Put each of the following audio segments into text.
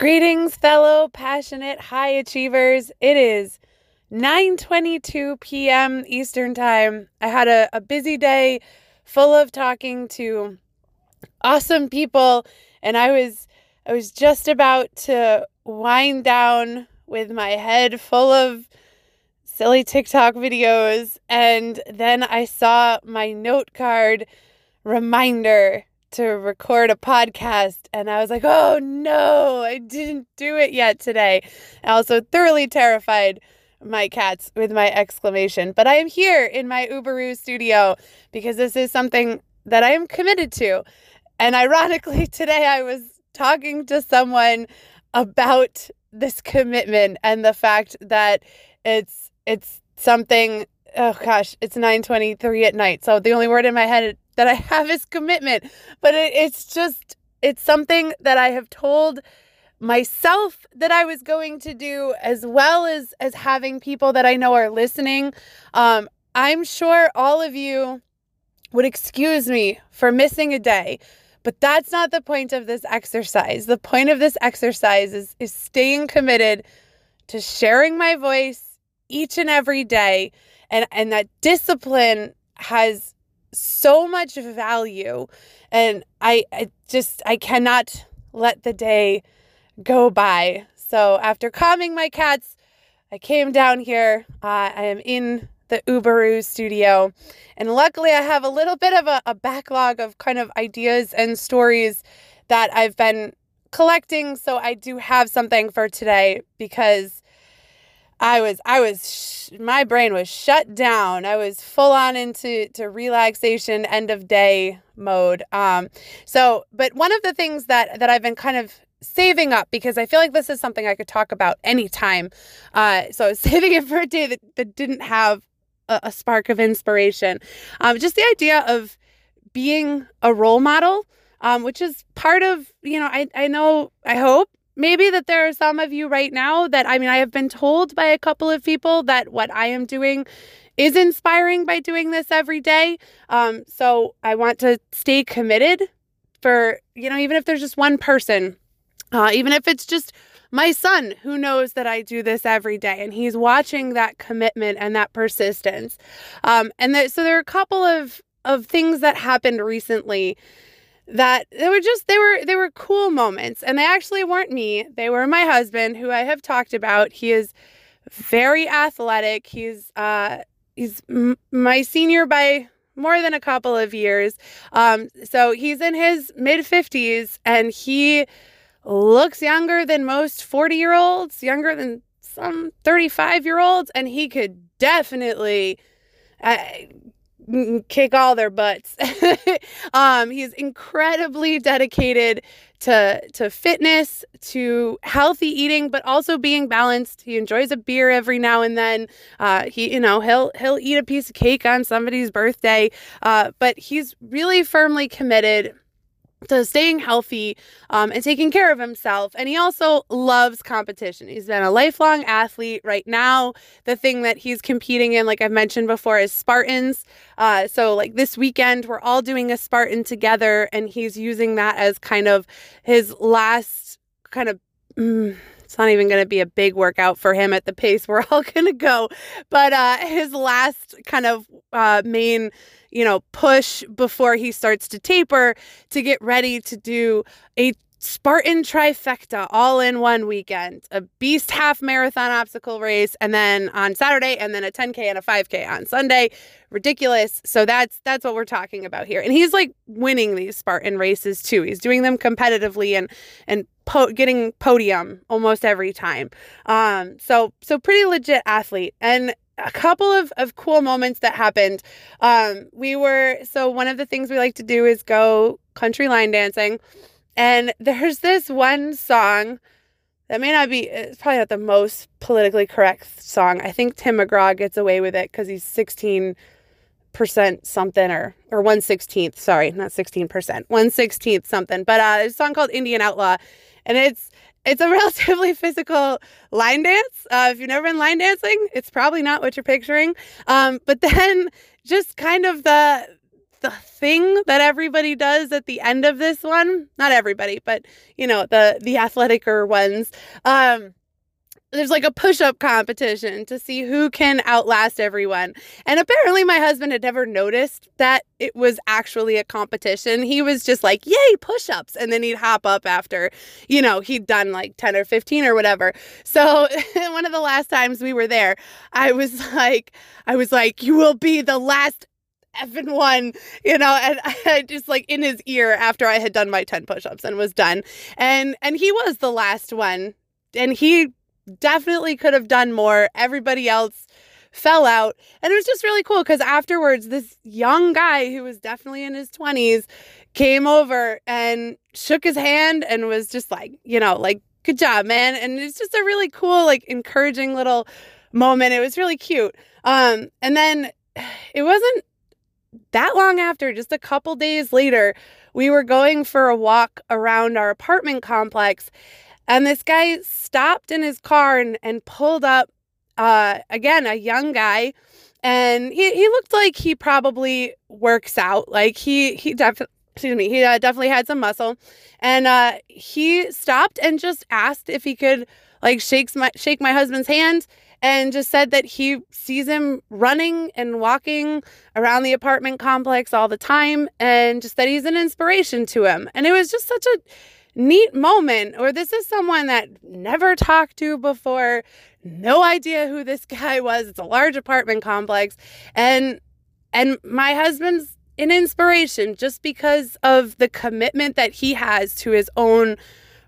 Greetings, fellow passionate high achievers. It is 9:22 p.m. Eastern Time. I had a, a busy day full of talking to awesome people, and I was I was just about to wind down with my head full of silly TikTok videos, and then I saw my note card reminder to record a podcast and I was like, "Oh no, I didn't do it yet today." I also thoroughly terrified my cats with my exclamation. But I am here in my Uberu studio because this is something that I am committed to. And ironically, today I was talking to someone about this commitment and the fact that it's it's something oh gosh, it's 9:23 at night. So the only word in my head that I have is commitment. But it, it's just, it's something that I have told myself that I was going to do, as well as as having people that I know are listening. Um, I'm sure all of you would excuse me for missing a day, but that's not the point of this exercise. The point of this exercise is is staying committed to sharing my voice each and every day, and and that discipline has so much value and I, I just I cannot let the day go by. So after calming my cats, I came down here. Uh, I am in the Uberu studio, and luckily I have a little bit of a, a backlog of kind of ideas and stories that I've been collecting. So I do have something for today because I was I was sh- my brain was shut down. I was full on into to relaxation end of day mode. Um so but one of the things that that I've been kind of saving up because I feel like this is something I could talk about anytime. Uh so I was saving it for a day that, that didn't have a, a spark of inspiration. Um just the idea of being a role model um, which is part of, you know, I, I know, I hope maybe that there are some of you right now that I mean, I have been told by a couple of people that what I am doing is inspiring by doing this every day. Um, so I want to stay committed for, you know, even if there's just one person, uh, even if it's just my son who knows that I do this every day and he's watching that commitment and that persistence. Um, and there, so there are a couple of, of things that happened recently that they were just they were they were cool moments. And they actually weren't me. They were my husband who i have talked about. He is very athletic. He's uh he's m- my senior by more than a couple of years. Um so he's in his mid 50s and he looks younger than most 40 year olds younger than some 35 year olds and he could definitely uh, kick all their butts. um, he's incredibly dedicated to to fitness, to healthy eating, but also being balanced. He enjoys a beer every now and then. Uh, he, you know, he'll he'll eat a piece of cake on somebody's birthday. Uh, but he's really firmly committed to staying healthy um, and taking care of himself. And he also loves competition. He's been a lifelong athlete. Right now, the thing that he's competing in, like I've mentioned before, is Spartans. Uh, so, like this weekend, we're all doing a Spartan together, and he's using that as kind of his last kind of. Mm, it's not even going to be a big workout for him at the pace we're all going to go. But uh, his last kind of uh, main you know, push before he starts to taper to get ready to do a Spartan trifecta all in one weekend a beast half marathon obstacle race and then on Saturday and then a 10k and a 5k on Sunday. Ridiculous. So that's that's what we're talking about here. And he's like winning these Spartan races too. He's doing them competitively and and po- getting podium almost every time. Um so so pretty legit athlete. And a couple of, of cool moments that happened. Um, we were, so one of the things we like to do is go country line dancing. And there's this one song that may not be, it's probably not the most politically correct song. I think Tim McGraw gets away with it because he's 16 percent something or or 116th sorry not 16 percent 116th something but uh it's a song called indian outlaw and it's it's a relatively physical line dance. Uh, if you've never been line dancing, it's probably not what you're picturing. Um, but then just kind of the the thing that everybody does at the end of this one, not everybody, but you know, the the athleticer ones. Um there's like a push-up competition to see who can outlast everyone. And apparently my husband had never noticed that it was actually a competition. He was just like, "Yay, push-ups." And then he'd hop up after, you know, he'd done like 10 or 15 or whatever. So, one of the last times we were there, I was like I was like, "You will be the last effing one, you know, and I just like in his ear after I had done my 10 push-ups and was done. And and he was the last one. And he definitely could have done more. Everybody else fell out. And it was just really cool because afterwards, this young guy who was definitely in his 20s came over and shook his hand and was just like, you know, like, good job, man. And it's just a really cool, like, encouraging little moment. It was really cute. Um, and then it wasn't that long after, just a couple days later, we were going for a walk around our apartment complex and this guy stopped in his car and, and pulled up, uh, again, a young guy. And he, he looked like he probably works out. Like he, he definitely, excuse me, he uh, definitely had some muscle. And uh, he stopped and just asked if he could like shakes my, shake my husband's hand and just said that he sees him running and walking around the apartment complex all the time and just that he's an inspiration to him. And it was just such a neat moment or this is someone that never talked to before no idea who this guy was it's a large apartment complex and and my husband's an inspiration just because of the commitment that he has to his own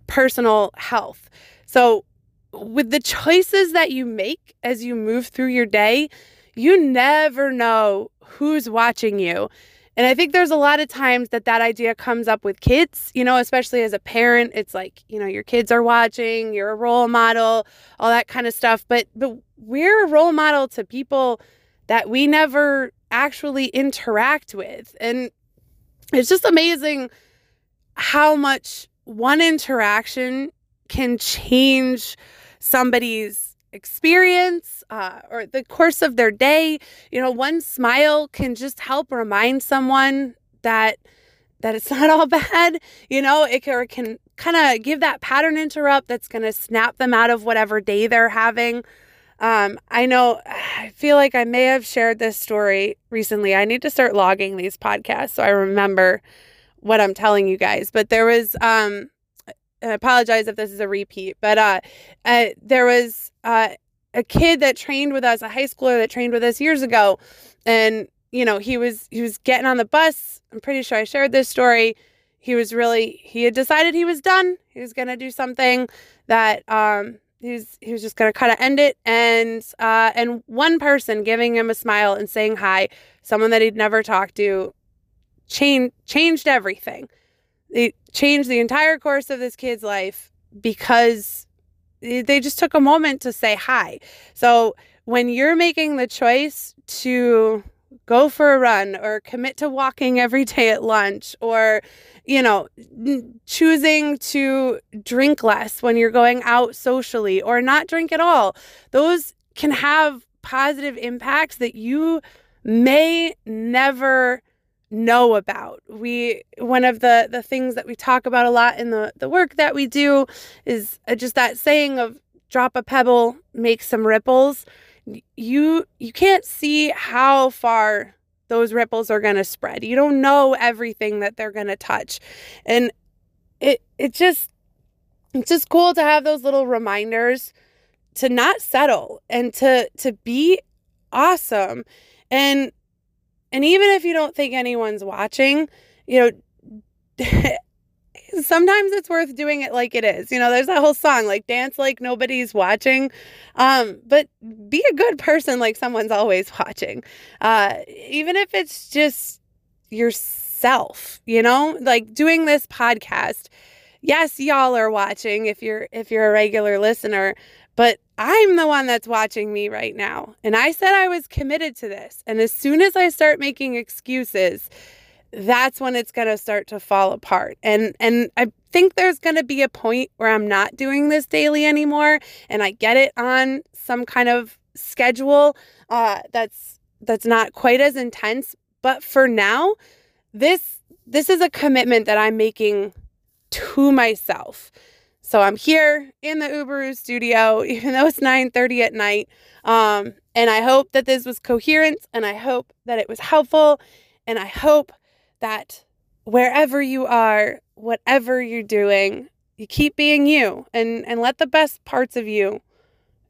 personal health. So with the choices that you make as you move through your day you never know who's watching you and I think there's a lot of times that that idea comes up with kids, you know, especially as a parent. It's like, you know, your kids are watching, you're a role model, all that kind of stuff. But but we're a role model to people that we never actually interact with. And it's just amazing how much one interaction can change somebody's experience uh, or the course of their day. You know, one smile can just help remind someone that that it's not all bad. You know, it can, can kind of give that pattern interrupt that's going to snap them out of whatever day they're having. Um, I know, I feel like I may have shared this story recently. I need to start logging these podcasts so I remember what I'm telling you guys. But there was, um, I apologize if this is a repeat, but uh, uh there was uh, a kid that trained with us, a high schooler that trained with us years ago, and you know he was he was getting on the bus. I'm pretty sure I shared this story. He was really he had decided he was done. He was gonna do something that um he was he was just gonna kind of end it. And uh, and one person giving him a smile and saying hi, someone that he'd never talked to, changed changed everything. It changed the entire course of this kid's life because they just took a moment to say hi. So when you're making the choice to go for a run or commit to walking every day at lunch or you know choosing to drink less when you're going out socially or not drink at all those can have positive impacts that you may never know about. We one of the the things that we talk about a lot in the the work that we do is uh, just that saying of drop a pebble, make some ripples. You you can't see how far those ripples are going to spread. You don't know everything that they're going to touch. And it it just it's just cool to have those little reminders to not settle and to to be awesome. And and even if you don't think anyone's watching, you know, sometimes it's worth doing it like it is. You know, there's that whole song like dance like nobody's watching. Um, but be a good person like someone's always watching. Uh, even if it's just yourself, you know, like doing this podcast. Yes, y'all are watching if you're if you're a regular listener, but I'm the one that's watching me right now. And I said I was committed to this. And as soon as I start making excuses, that's when it's going to start to fall apart. And and I think there's going to be a point where I'm not doing this daily anymore and I get it on some kind of schedule uh, that's that's not quite as intense, but for now, this this is a commitment that I'm making to myself. So I'm here in the Uberu studio, even though it's 9:30 at night. Um, and I hope that this was coherent and I hope that it was helpful. And I hope that wherever you are, whatever you're doing, you keep being you and, and let the best parts of you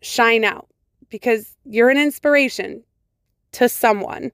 shine out because you're an inspiration to someone.